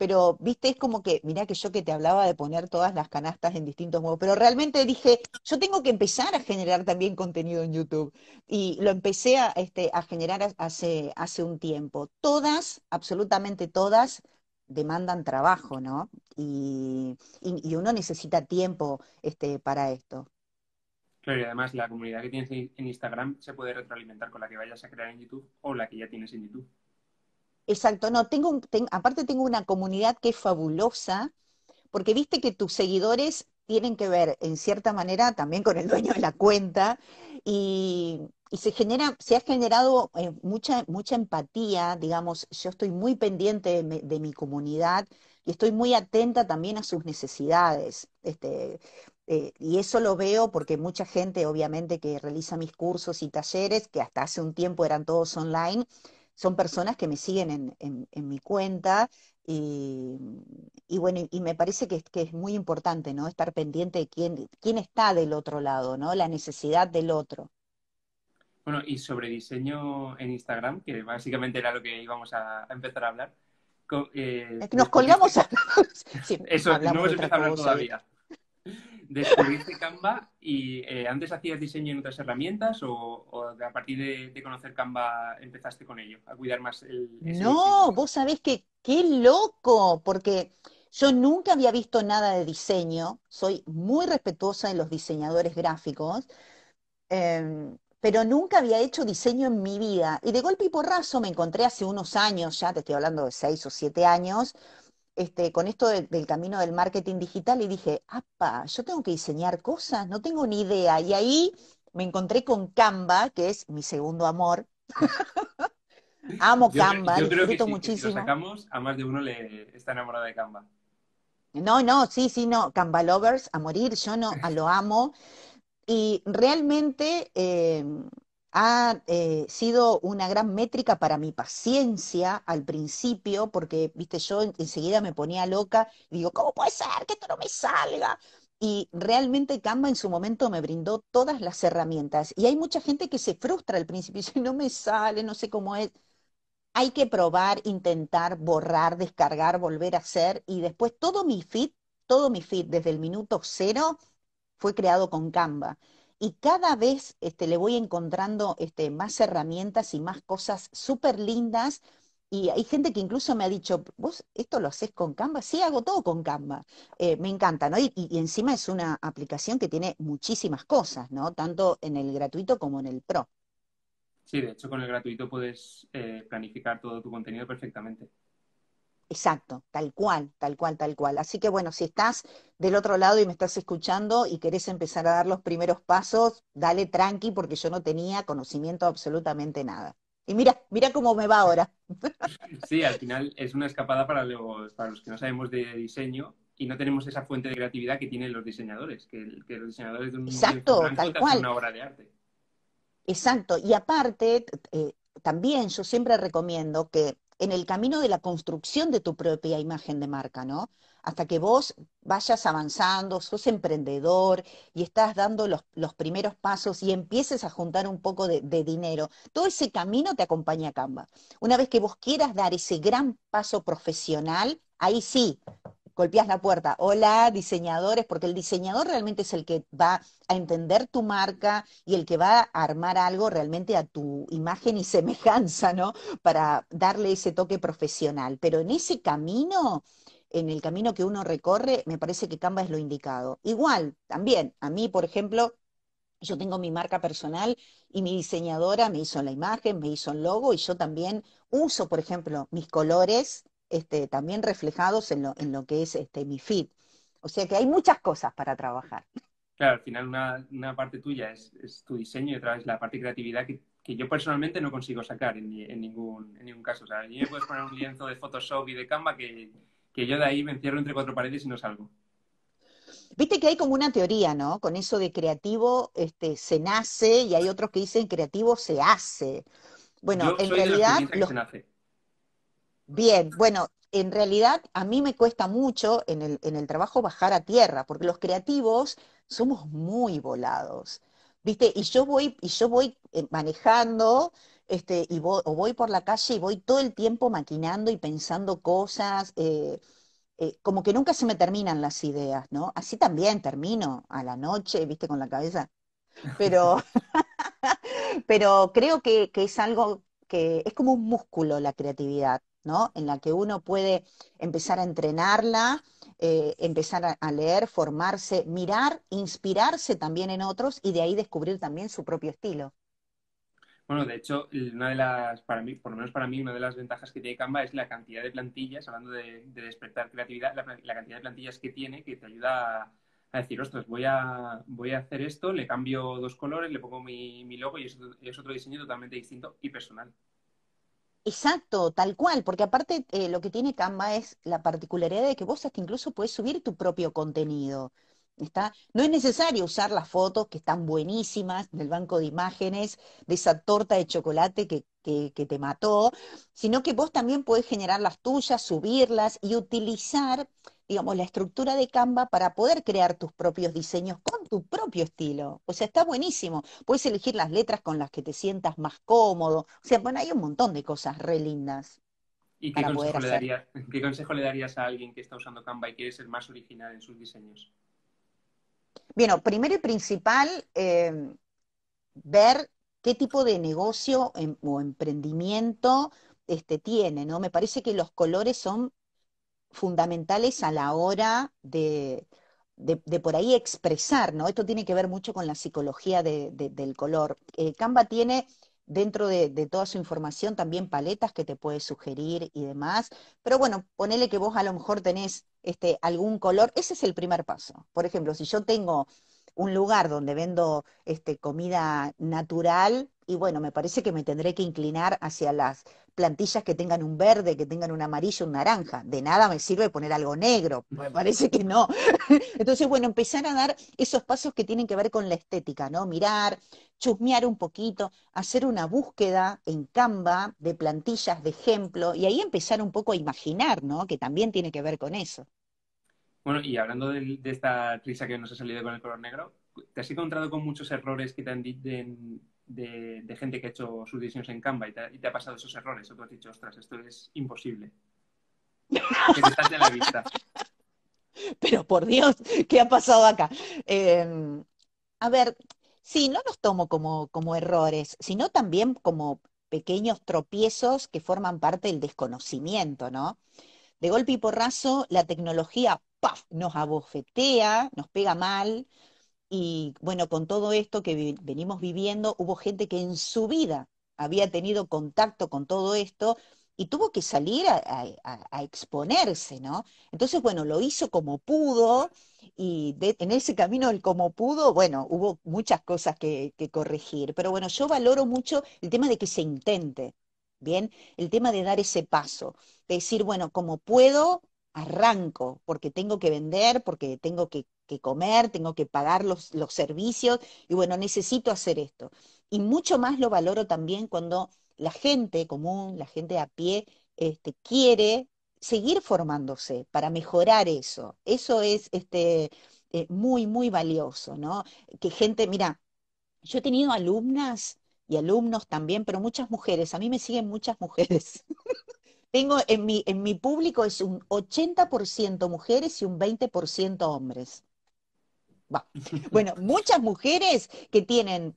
pero viste, es como que, mirá que yo que te hablaba de poner todas las canastas en distintos modos, pero realmente dije, yo tengo que empezar a generar también contenido en YouTube. Y lo empecé a, este, a generar hace, hace un tiempo. Todas, absolutamente todas, demandan trabajo, ¿no? Y, y, uno necesita tiempo este, para esto. Claro, y además la comunidad que tienes en Instagram se puede retroalimentar con la que vayas a crear en YouTube o la que ya tienes en YouTube. Exacto, no, tengo, aparte tengo una comunidad que es fabulosa, porque viste que tus seguidores tienen que ver en cierta manera también con el dueño de la cuenta y, se genera, se ha generado eh, mucha, mucha empatía, digamos, yo estoy muy pendiente de, mi comunidad y estoy muy atenta también a sus necesidades. Este, eh, y eso lo veo porque mucha gente, obviamente, que realiza mis cursos y talleres, que hasta hace un tiempo eran todos online, son personas que me siguen en, mi cuenta. Y, bueno, y me parece que, es muy importante, ¿no? Estar pendiente de quién, quién está del otro lado, ¿no? La necesidad del otro. Bueno, y sobre diseño en Instagram, que básicamente era lo que íbamos a, empezar a hablar. Eh, Nos colgamos a... <laughs> Eso, no hemos empezado a hablar todavía descubriste Canva y eh, antes hacías diseño en otras herramientas o, a partir de, conocer Canva empezaste con ello, a cuidar más el... No, vos sabés que qué loco, porque yo nunca había visto nada de diseño, soy muy respetuosa de los diseñadores gráficos, em, pero nunca había hecho diseño en mi vida. Y de golpe y porrazo me encontré hace unos años, ya te estoy hablando de seis o siete años, este, con esto del camino del marketing digital y dije, apa, yo tengo que diseñar cosas, no tengo ni idea. Y ahí me encontré con Canva, que es mi segundo amor. <laughs> Amo Canva, yo creo que muchísimo. Si lo sacamos, a más de uno le está enamorado de Canva. No, no, sí, sí, no, Canva Lovers a morir, yo no, a lo amo. Y realmente eh, ha eh, sido una gran métrica para mi paciencia al principio, porque, viste, yo enseguida me ponía loca y digo, ¿cómo puede ser que esto no me salga? Y realmente Canva en su momento me brindó todas las herramientas. Y hay mucha gente que se frustra al principio y <laughs> dice, no me sale, no sé cómo es. Hay que probar, intentar, borrar, descargar, volver a hacer. Y después todo mi feed, todo mi feed desde el minuto cero fue creado con Canva y cada vez este, le voy encontrando este, más herramientas y más cosas súper lindas. Y hay gente que incluso me ha dicho, ¿vos esto lo haces con Canva? Sí, hago todo con Canva. Eh, me encanta, ¿no? Y, encima es una aplicación que tiene muchísimas cosas, ¿no? Tanto en el gratuito como en el Pro. Sí, de hecho con el gratuito puedes eh, planificar todo tu contenido perfectamente. Exacto, tal cual, tal cual, tal cual. Así que bueno, si estás del otro lado y me estás escuchando y querés empezar a dar los primeros pasos, dale tranqui porque yo no tenía conocimiento absolutamente nada. Y mira, mira cómo me va ahora. <laughs> Sí, al final es una escapada para los, para los que no sabemos de diseño y no tenemos esa fuente de creatividad que tienen los diseñadores, que, los diseñadores de un Exacto, tal cual. una obra de arte. Exacto, y aparte, eh, también yo siempre recomiendo que en el camino de la construcción de tu propia imagen de marca, ¿no? Hasta que vos vayas avanzando, sos emprendedor y estás dando los, primeros pasos y empieces a juntar un poco de, de, dinero, todo ese camino te acompaña a Canva. Una vez que vos quieras dar ese gran paso profesional, ahí sí, golpeas la puerta, hola diseñadores, porque el diseñador realmente es el que va a entender tu marca y el que va a armar algo realmente a tu imagen y semejanza, ¿no? Para darle ese toque profesional. Pero en ese camino, en el camino que uno recorre, me parece que Canva es lo indicado. Igual, también, a mí, por ejemplo, yo tengo mi marca personal y mi diseñadora me hizo la imagen, me hizo el logo y yo también uso, por ejemplo, mis colores este, también reflejados en lo, en lo que es este, mi feed. O sea que hay muchas cosas para trabajar. Claro, al final una, parte tuya es, tu diseño y otra es la parte de creatividad que, yo personalmente no consigo sacar en, ningún, en ningún caso. O sea, a mí me puedes poner un lienzo de Photoshop y de Canva que, yo de ahí me encierro entre cuatro paredes y no salgo. Viste que hay como una teoría, ¿no? Con eso de creativo este, se nace y hay otros que dicen creativo se hace. Bueno, en realidad... se nace. Bien, bueno, en realidad a mí me cuesta mucho en el, trabajo bajar a tierra, porque los creativos somos muy volados, ¿viste? Y yo voy, y yo voy eh, manejando, este, y voy, o voy por la calle y voy todo el tiempo maquinando y pensando cosas, eh, eh, como que nunca se me terminan las ideas, ¿no? Así también termino a la noche, ¿viste? Con la cabeza. Pero, <laughs> pero creo que es algo que es como un músculo la creatividad. ¿No? En la que uno puede empezar a entrenarla, eh, empezar a, leer, formarse, mirar, inspirarse también en otros y de ahí descubrir también su propio estilo. Bueno, de hecho, una de las, para mí, por lo menos para mí, una de las ventajas que tiene Canva es la cantidad de plantillas, hablando de, despertar creatividad, la, cantidad de plantillas que tiene que te ayuda a, decir, ostras, voy a, voy a hacer esto, le cambio dos colores, le pongo mi, logo y es otro diseño totalmente distinto y personal. Exacto, tal cual, porque aparte eh, lo que tiene Canva es la particularidad de que vos hasta incluso puedes subir tu propio contenido. ¿Está? No es necesario usar las fotos que están buenísimas del banco de imágenes, de esa torta de chocolate que, que, que te mató, sino que vos también podés generar las tuyas, subirlas y utilizar digamos, la estructura de Canva para poder crear tus propios diseños con tu propio estilo. O sea, está buenísimo. Puedes elegir las letras con las que te sientas más cómodo. O sea, bueno, hay un montón de cosas re lindas. ¿Y qué consejo, le qué consejo le darías a alguien que está usando Canva y quiere ser más original en sus diseños? Bueno, primero y principal, eh, ver qué tipo de negocio em, o emprendimiento este, tiene, ¿no? Me parece que los colores son fundamentales a la hora de, de, por ahí expresar, ¿no? Esto tiene que ver mucho con la psicología del color. Eh, Canva tiene dentro de, toda su información también paletas que te puede sugerir y demás, pero bueno, ponele que vos a lo mejor tenés este, algún color, ese es el primer paso. Por ejemplo, si yo tengo un lugar donde vendo este, comida natural, y bueno, me parece que me tendré que inclinar hacia las plantillas que tengan un verde, que tengan un amarillo, un naranja. De nada me sirve poner algo negro, me parece que no. <laughs> Entonces, bueno, empezar a dar esos pasos que tienen que ver con la estética, ¿no? Mirar, chusmear un poquito, hacer una búsqueda en Canva de plantillas de ejemplo y ahí empezar un poco a imaginar, ¿no? Que también tiene que ver con eso. Bueno, y hablando de, esta risa que nos ha salido con el color negro, ¿te has encontrado con muchos errores que te han, dicho de, gente que ha hecho sus diseños en Canva y te, ha pasado esos errores, o tú has dicho, ostras, esto es imposible. <laughs> que te estás de la vista. Pero por Dios, ¿qué ha pasado acá? Em, a ver, sí, no los tomo como, como errores, sino también como pequeños tropiezos que forman parte del desconocimiento, ¿no? De golpe y porrazo, la tecnología ¡paf! nos abofetea, nos pega mal, y bueno, con todo esto que venimos viviendo, hubo gente que en su vida había tenido contacto con todo esto y tuvo que salir a, exponerse, ¿no? Entonces, bueno, lo hizo como pudo y en ese camino, el como pudo, bueno, hubo muchas cosas que, que corregir, pero bueno, yo valoro mucho el tema de que se intente, ¿bien? El tema de dar ese paso, de decir, bueno, como puedo, arranco, porque tengo que vender, porque tengo que, comer, tengo que pagar los, los servicios, y bueno, necesito hacer esto. Y mucho más lo valoro también cuando la gente común, la gente a pie, este, quiere seguir formándose para mejorar eso. Eso es este, eh, muy, muy valioso, ¿no? Que gente, mira, yo he tenido alumnas y alumnos también, pero muchas mujeres, a mí me siguen muchas mujeres. <laughs> Tengo en mi, en mi público es un 80% mujeres y un 20% hombres. <laughs> Bueno, muchas mujeres que tienen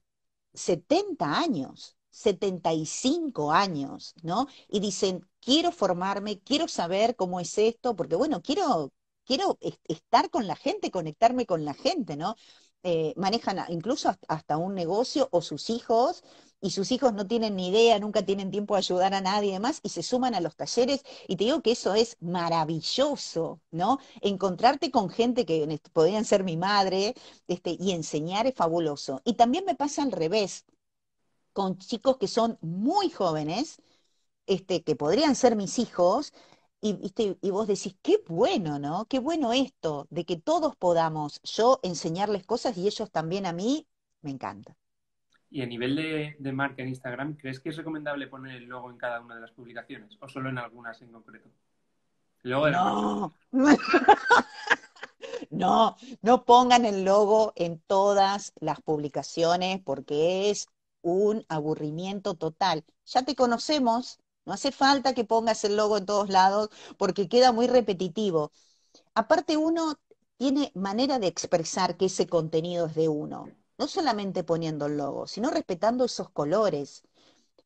70 años, 75 años, ¿no? Y dicen, quiero formarme, quiero saber cómo es esto, porque bueno, quiero, quiero estar con la gente, conectarme con la gente, ¿no? Eh, manejan incluso hasta un negocio o sus hijos, y sus hijos no tienen ni idea, nunca tienen tiempo de ayudar a nadie y demás, y se suman a los talleres, y te digo que eso es maravilloso, ¿no? Encontrarte con gente que podrían ser mi madre, este, y enseñar es fabuloso. Y también me pasa al revés, con chicos que son muy jóvenes, este, que podrían ser mis hijos, y, y vos decís, qué bueno, ¿no? Qué bueno esto, de que todos podamos yo enseñarles cosas y ellos también a mí, me encanta. Y a nivel de, marca en Instagram, ¿crees que es recomendable poner el logo en cada una de las publicaciones o solo en algunas en concreto? no. <laughs> no, no pongan el logo en todas las publicaciones porque es un aburrimiento total. Ya te conocemos, no hace falta que pongas el logo en todos lados porque queda muy repetitivo. Aparte, uno tiene manera de expresar que ese contenido es de uno, no solamente poniendo el logo, sino respetando esos colores,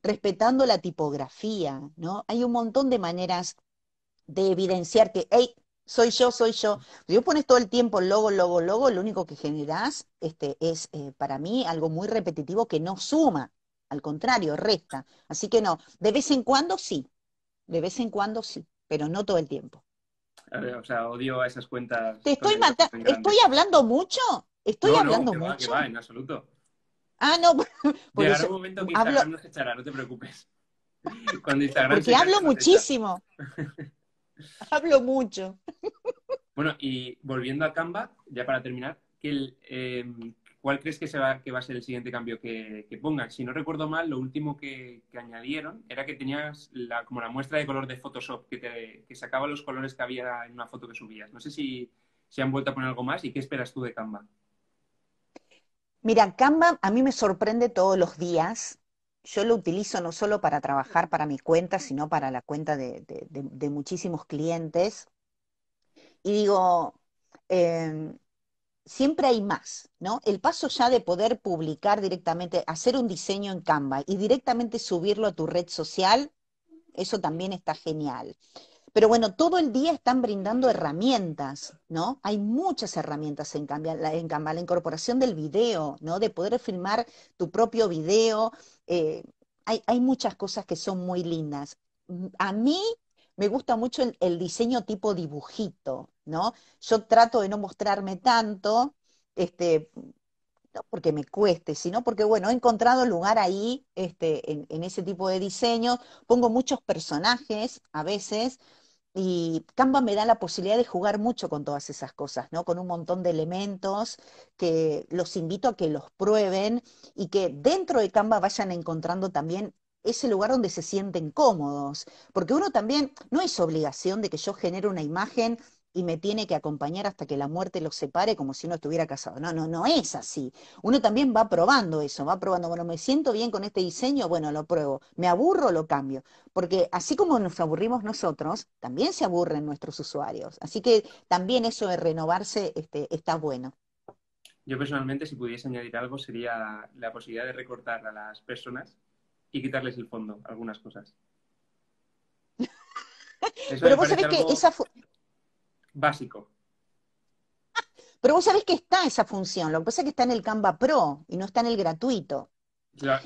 respetando la tipografía, ¿no? Hay un montón de maneras de evidenciar que, hey, soy yo, soy yo. Si yo pones todo el tiempo logo, logo, logo, lo único que generás este, es eh, para mí algo muy repetitivo que no suma, al contrario, resta. Así que no, de vez en cuando sí, de vez en cuando sí, pero no todo el tiempo. o sea, odio a esas cuentas. Te estoy matando, estoy hablando mucho, estoy hablando no, mucho. Va, en absoluto. Ah, no, <laughs> por Llegará un momento que Instagram hablo... nos echará, no te preocupes. <laughs> Cuando Instagram Porque hablo muchísimo. <laughs> Hablo mucho. Bueno, y volviendo a Canva, ya para terminar, em, ¿cuál crees que, va, a ser el siguiente cambio que, que pongan? Si no recuerdo mal, lo último que, añadieron era que tenías como la muestra de color de Photoshop, que, te, que sacaba los colores que había en una foto que subías. No sé si, si han vuelto a poner algo más y qué esperas tú de Canva. Mira, Canva a mí me sorprende todos los días yo lo utilizo no solo para trabajar para mi cuenta, sino para la cuenta de, muchísimos clientes. Y digo, em, siempre hay más, ¿no? El paso ya de poder publicar directamente, hacer un diseño en Canva y directamente subirlo a tu red social, eso también está genial. Pero bueno, todo el día están brindando herramientas, ¿no? Hay muchas herramientas en Canva, en Canva, la incorporación del video, ¿no? De poder filmar tu propio video, eh, hay, muchas cosas que son muy lindas. A mí me gusta mucho el, diseño tipo dibujito, Yo trato de no mostrarme tanto, este, no porque me cueste, sino porque, bueno, he encontrado lugar ahí este, en, en ese tipo de diseño. Pongo muchos personajes a veces, y Canva me da la posibilidad de jugar mucho con todas esas cosas, ¿no? Con un montón de elementos que los invito a que los prueben y que dentro de Canva vayan encontrando también ese lugar donde se sienten cómodos. Porque uno también, no es obligación de que yo genere una imagen y me tiene que acompañar hasta que la muerte los separe como si uno estuviera casado. No, no, no es así. Uno también va probando eso, va probando, bueno, me siento bien con este diseño, bueno, lo pruebo. Me aburro, lo cambio. Porque así como nos aburrimos nosotros, también se aburren nuestros usuarios. Así que también eso de renovarse este, está bueno. Yo personalmente, si pudiese añadir algo, sería la posibilidad de recortar a las personas y quitarles el fondo, algunas cosas. <laughs> Pero vos sabés que esa, básico. Pero vos sabés que está esa función, lo que pasa es que está en el Canva Pro y no está en el gratuito.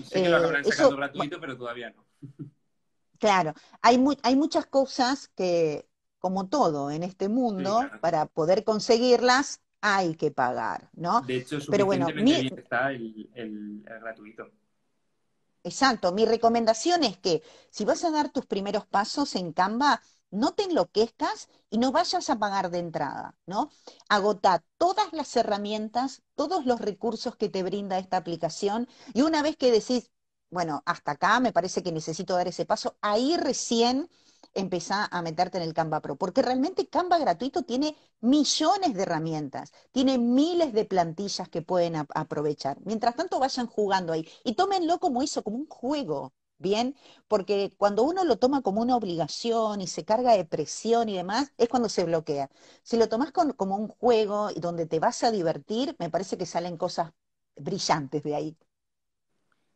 sé que lo eh, sacado gratuito, pero todavía no. Claro, hay, hay muchas cosas que, como todo en este mundo, para poder conseguirlas, hay que pagar, ¿no? De hecho, Pero bueno, mi, bien está el, el- el gratuito. Exacto, mi recomendación es que si vas a dar tus primeros pasos en Canva, no te enloquezcas y no vayas a pagar de entrada, ¿no? Agota todas las herramientas, todos los recursos que te brinda esta aplicación y una vez que decís, bueno, hasta acá me parece que necesito dar ese paso, ahí recién empezá a meterte en el Canva Pro, porque realmente Canva gratuito tiene millones de herramientas, tiene miles de plantillas que pueden ap- aprovechar. Mientras tanto, vayan jugando ahí y tómenlo como eso, como un juego, ¿bien? Porque cuando uno lo toma como una obligación y se carga de presión y demás, es cuando se bloquea. Si lo tomas con- como un juego y donde te vas a divertir, me parece que salen cosas brillantes de ahí.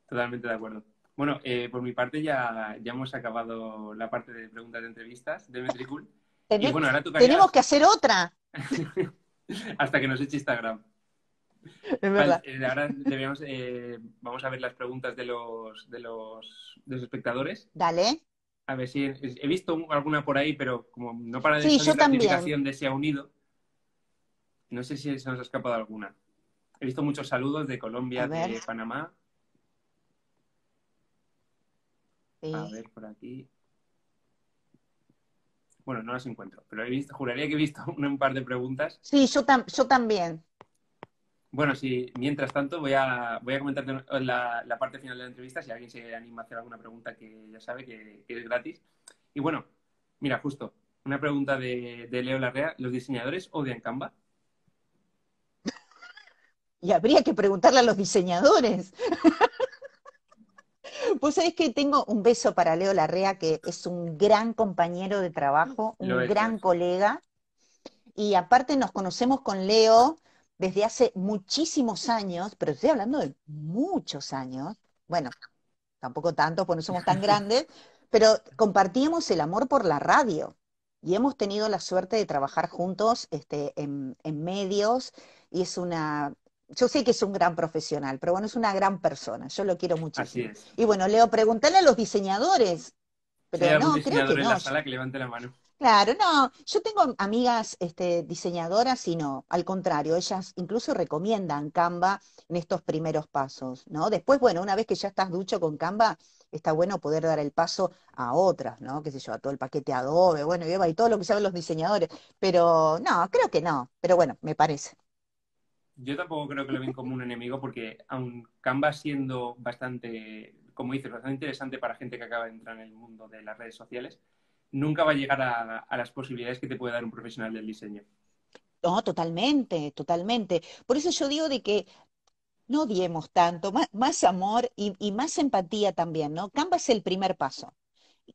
Totalmente de acuerdo. Bueno, eh, por mi parte ya, ya hemos acabado la parte de preguntas de entrevistas de Metricool. <laughs> Y bueno, ahora tocaría tenemos que hacer otra, <laughs> hasta que nos eche Instagram. <laughs> es Vale, verdad. eh, ahora deberíamos, eh, vamos a ver las preguntas de los, de los, de los espectadores. Dale. A ver si he, he visto alguna por ahí, pero como no para de Sí, yo la notificación de se ha unido, no sé si se nos ha escapado alguna. He visto muchos saludos de Colombia, de Panamá. Sí. A ver, por aquí. Bueno, no las encuentro, pero he visto, juraría que he visto un, <laughs> un par de preguntas. Sí, yo, tam- yo también. Bueno, sí, mientras tanto voy a, voy a comentar la, la parte final de la entrevista, si alguien se anima a hacer alguna pregunta que ya sabe que, que es gratis. Y bueno, mira, justo, una pregunta de, de Leo Larrea, ¿los diseñadores odian Canva? <laughs> Y habría que preguntarle a los diseñadores. <laughs> Pues sabés que tengo un beso para Leo Larrea, que es un gran compañero de trabajo, un gran es. colega. Y aparte nos conocemos con Leo desde hace muchísimos años, pero estoy hablando de muchos años. Bueno, tampoco tanto, pues no somos tan <laughs> grandes, pero compartíamos el amor por la radio. Y hemos tenido la suerte de trabajar juntos este, en, en medios, y es una, yo sé que es un gran profesional, pero bueno, es una gran persona, yo lo quiero Así muchísimo. es. Y bueno, Leo, pregúntale a los diseñadores, pero no, creo que en no. la sala que levante la mano. Claro, no, yo tengo amigas este, diseñadoras y no, al contrario, ellas incluso recomiendan Canva en estos primeros pasos, ¿no? Después, bueno, una vez que ya estás ducho con Canva, está bueno poder dar el paso a otras, ¿no? Qué sé yo, a todo el paquete Adobe, bueno, y todo lo que saben los diseñadores, pero no, creo que no, pero bueno, me parece. Yo tampoco creo que lo ven como un enemigo porque aun Canva siendo bastante, como dices, bastante interesante para gente que acaba de entrar en el mundo de las redes sociales, nunca va a llegar a, a las posibilidades que te puede dar un profesional del diseño. No, totalmente, totalmente. Por eso yo digo de que no odiemos tanto, más, más amor y, y más empatía también, ¿no? Canva es el primer paso.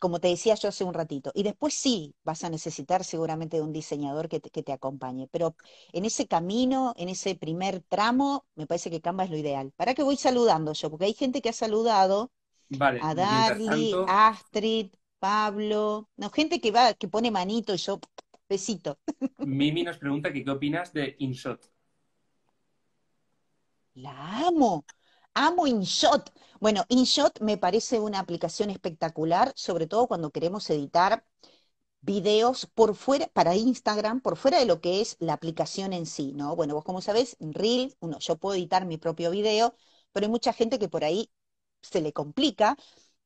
Como te decía yo hace un ratito, y después sí vas a necesitar seguramente de un diseñador que te, que te acompañe, pero en ese camino, en ese primer tramo, me parece que Canva es lo ideal. ¿Para qué voy saludando yo? Porque hay gente que ha saludado Vale, a Darly, tanto, Astrid, Pablo, no, gente que va, que pone manito y yo, besito. Mimi nos pregunta que qué opinas de InShot. La amo, amo InShot. Bueno, InShot me parece una aplicación espectacular, sobre todo cuando queremos editar videos por fuera, para Instagram, por fuera de lo que es la aplicación en sí, ¿no? Bueno, vos como sabés, en Reel, uno, yo puedo editar mi propio video, pero hay mucha gente que por ahí se le complica.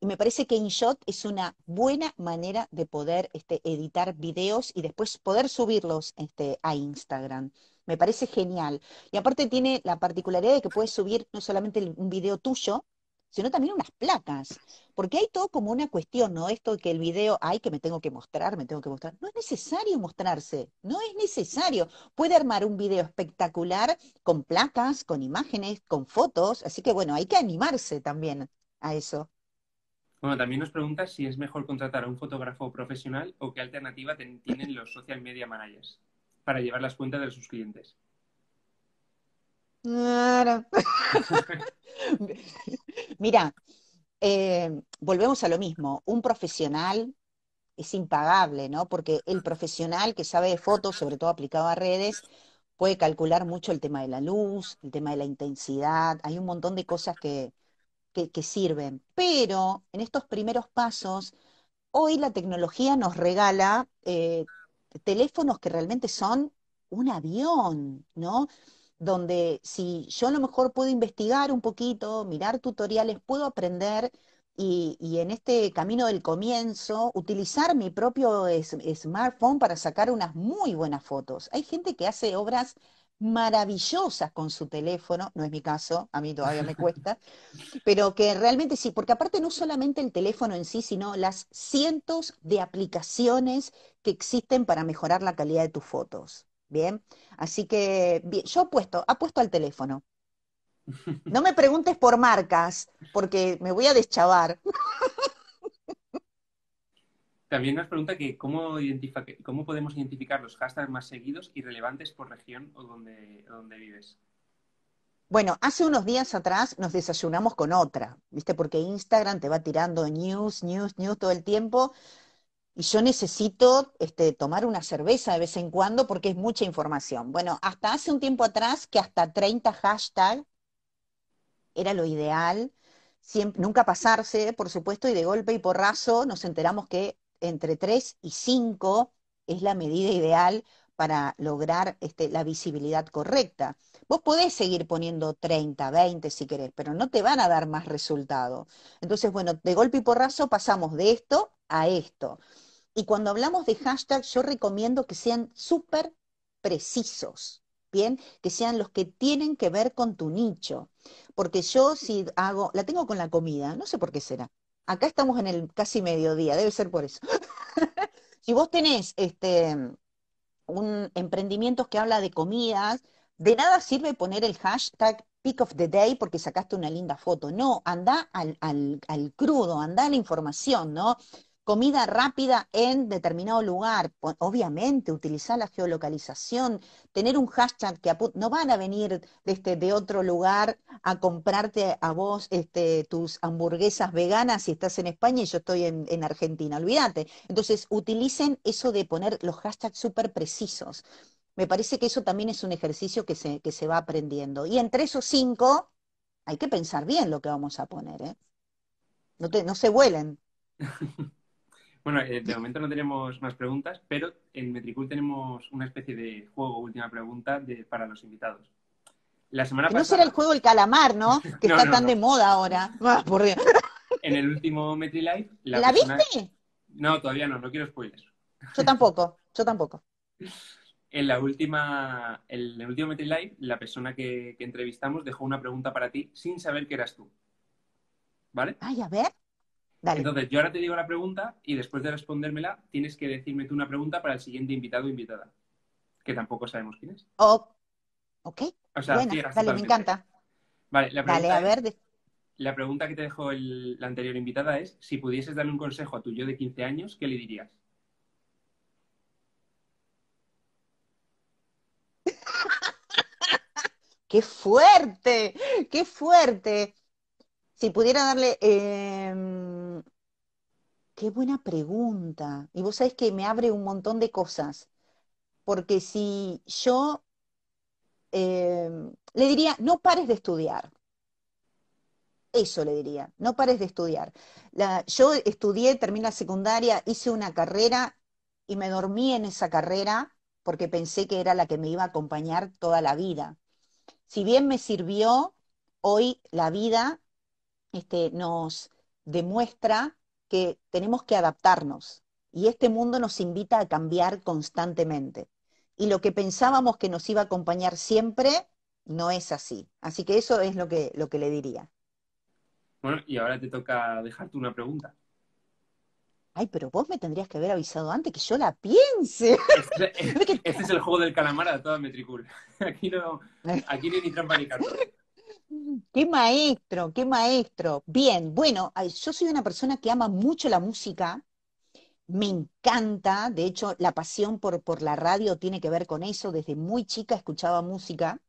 Y me parece que InShot es una buena manera de poder este, editar videos y después poder subirlos este, a Instagram. Me parece genial. Y aparte tiene la particularidad de que puedes subir no solamente un video tuyo, sino también unas placas. Porque hay todo como una cuestión, ¿no? Esto que el video, ay, que me tengo que mostrar, me tengo que mostrar. No es necesario mostrarse, no es necesario. Puede armar un video espectacular con placas, con imágenes, con fotos. Así que bueno, hay que animarse también a eso. Bueno, también nos pregunta si es mejor contratar a un fotógrafo profesional o qué alternativa tienen los social media managers para llevar las cuentas de sus clientes. Claro. <laughs> Mira, eh, volvemos a lo mismo. Un profesional es impagable, ¿no? Porque el profesional que sabe de fotos, sobre todo aplicado a redes, puede calcular mucho el tema de la luz, el tema de la intensidad. Hay un montón de cosas que, que, sirven. Pero en estos primeros pasos, hoy la tecnología nos regala eh, teléfonos que realmente son un avión, ¿no? Donde si yo a lo mejor puedo investigar un poquito, mirar tutoriales, puedo aprender y, en este camino del comienzo utilizar mi propio smartphone para sacar unas muy buenas fotos. Hay gente que hace obras maravillosas con su teléfono, no es mi caso, a mí todavía me <laughs> cuesta, pero que realmente sí, porque aparte no solamente el teléfono en sí, sino las cientos de aplicaciones que existen para mejorar la calidad de tus fotos. Bien, así que bien, yo apuesto, apuesto al teléfono. <laughs> No me preguntes por marcas, porque me voy a deschavar. <laughs> También nos pregunta que cómo, cómo podemos identificar los hashtags más seguidos y relevantes por región o donde, donde vives. Bueno, hace unos días atrás nos desayunamos con otra, ¿viste? Porque Instagram te va tirando news, news, news todo el tiempo y yo necesito este, tomar una cerveza de vez en cuando porque es mucha información. Bueno, hasta hace un tiempo atrás que hasta 30 hashtags era lo ideal, nunca pasarse, por supuesto, y de golpe y porrazo nos enteramos que entre 3 y 5 es la medida ideal para lograr este, la visibilidad correcta. Vos podés seguir poniendo 30, 20 si querés, pero no te van a dar más resultado. Entonces, bueno, de golpe y porrazo pasamos de esto a esto. Y cuando hablamos de hashtag, yo recomiendo que sean súper precisos, ¿bien? Que sean los que tienen que ver con tu nicho. Porque yo si hago, la tengo con la comida, no sé por qué será. Acá estamos en el casi mediodía, debe ser por eso. <laughs> Si vos tenés este, un emprendimiento que habla de comidas, de nada sirve poner el hashtag Pick of the Day porque sacaste una linda foto. No, anda al, al, al crudo, anda a la información, ¿no? Comida rápida en determinado lugar. Obviamente, utilizar la geolocalización, tener un hashtag que no van a venir de, este, de otro lugar a comprarte a vos este, tus hamburguesas veganas si estás en España y yo estoy en, en Argentina, olvídate. Entonces, utilicen eso de poner los hashtags súper precisos. Me parece que eso también es un ejercicio que se, que se va aprendiendo. Y entre esos cinco, hay que pensar bien lo que vamos a poner, ¿eh? No te- no se vuelen. <laughs> Bueno, eh, de momento no tenemos más preguntas, pero en Metricool tenemos una especie de juego, última pregunta, de, para los invitados. La semana Que no pasada, será el juego del calamar, ¿no? <laughs> Que No, está no, tan no. de moda ahora. <laughs> Ah, por Dios. en el último MetriLive, la, ¿La persona- viste? No, todavía no, no quiero spoilers. Yo tampoco, yo tampoco. En la última, en el último MetriLive, la persona que, que entrevistamos dejó una pregunta para ti sin saber que eras tú. ¿Vale? Ay, a ver. Dale. Entonces, yo ahora te digo la pregunta y después de respondérmela, tienes que decirme tú una pregunta para el siguiente invitado o invitada, que tampoco sabemos quién es. Oh, ok, O sea, buena, dale, me encanta. Vale, la Dale, pregunta, a ver. es- de- la pregunta que te dejó el- la anterior invitada es, si pudieses darle un consejo a tu yo de 15 años, ¿qué le dirías? <laughs> ¡Qué fuerte! ¡Qué fuerte! Si pudiera darle... em, qué buena pregunta. Y vos sabés que me abre un montón de cosas. Porque si yo em, le diría, no pares de estudiar. Eso le diría, no pares de estudiar. Yo estudié, terminé la secundaria, hice una carrera y me dormí en esa carrera porque pensé que era la que me iba a acompañar toda la vida. Si bien me sirvió, hoy la vida este, nos demuestra que tenemos que adaptarnos y este mundo nos invita a cambiar constantemente. Y lo que pensábamos que nos iba a acompañar siempre no es así. Así que eso es lo que, lo que le diría. Bueno, y ahora te toca dejarte una pregunta. Ay, pero vos me tendrías que haber avisado antes que yo la piense. Este, es- <laughs> este el juego del calamar a toda Metricool. <laughs> Aquí no, aquí no hay ni trampa ni cartón. Qué maestro, qué maestro. Bien, bueno, yo soy una persona que ama mucho la música, me encanta, de hecho, la pasión por, por la radio tiene que ver con eso, desde muy chica escuchaba música.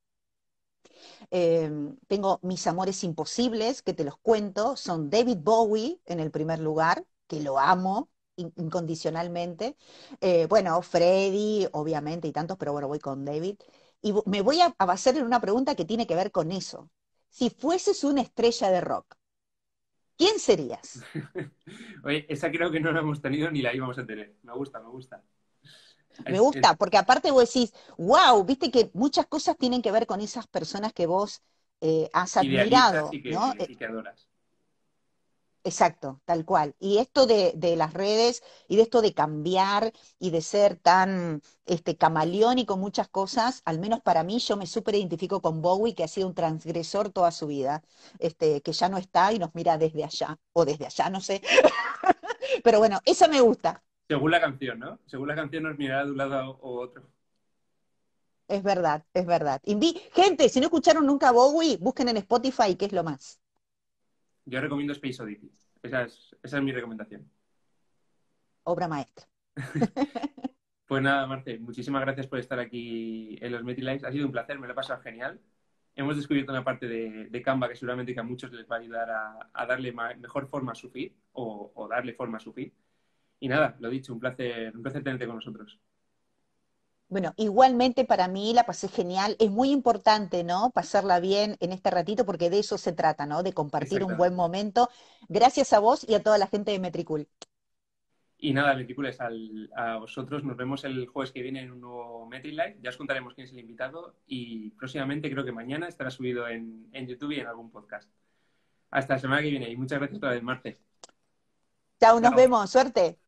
Eh, tengo mis amores imposibles, que te los cuento, son David Bowie en el primer lugar, que lo amo in- incondicionalmente. Eh, bueno, Freddy, obviamente, y tantos, pero bueno, voy con David. Y me voy a, a hacer una pregunta que tiene que ver con eso. Si fueses una estrella de rock, ¿quién serías? <laughs> Oye, esa creo que no la hemos tenido ni la íbamos a tener. Me gusta, me gusta. Me gusta, porque aparte vos decís, wow, viste que muchas cosas tienen que ver con esas personas que vos eh, has admirado, y ¿no? y que adoras. Exacto, tal cual. Y esto de, de, las redes y de esto de cambiar y de ser tan este, camaleónico muchas cosas, al menos para mí, yo me súper identifico con Bowie, que ha sido un transgresor toda su vida, este, que ya no está y nos mira desde allá, o desde allá, no sé. <laughs> Pero bueno, eso me gusta. Según la canción, ¿no? Según la canción nos mirará de un lado u otro. Es verdad, es verdad. Invi Gente, si no escucharon nunca Bowie, busquen en Spotify, que es lo más. Yo recomiendo Space Oddity. Esa es, esa es mi recomendación. Obra maestra. <laughs> pues nada, Marce, muchísimas gracias por estar aquí en los MetiLives. Ha sido un placer, me lo he pasado genial. Hemos descubierto una parte de, de Canva que seguramente que a muchos les va a ayudar a, a darle mejor forma a su feed o, o, darle forma a su feed. Y nada, lo dicho, un placer, un placer tenerte con nosotros. Bueno, igualmente para mí la pasé genial. Es muy importante, ¿no? Pasarla bien en este ratito porque de eso se trata, ¿no? De compartir un buen momento. Gracias a vos y a toda la gente de Metricool. Y nada, Metricool, a vosotros. Nos vemos el jueves que viene en un nuevo MetriLive. Ya os contaremos quién es el invitado y próximamente, creo que mañana, estará subido en, en YouTube y en algún podcast. Hasta la semana que viene y muchas gracias otra vez, Marte. Chao, nos vemos. Suerte.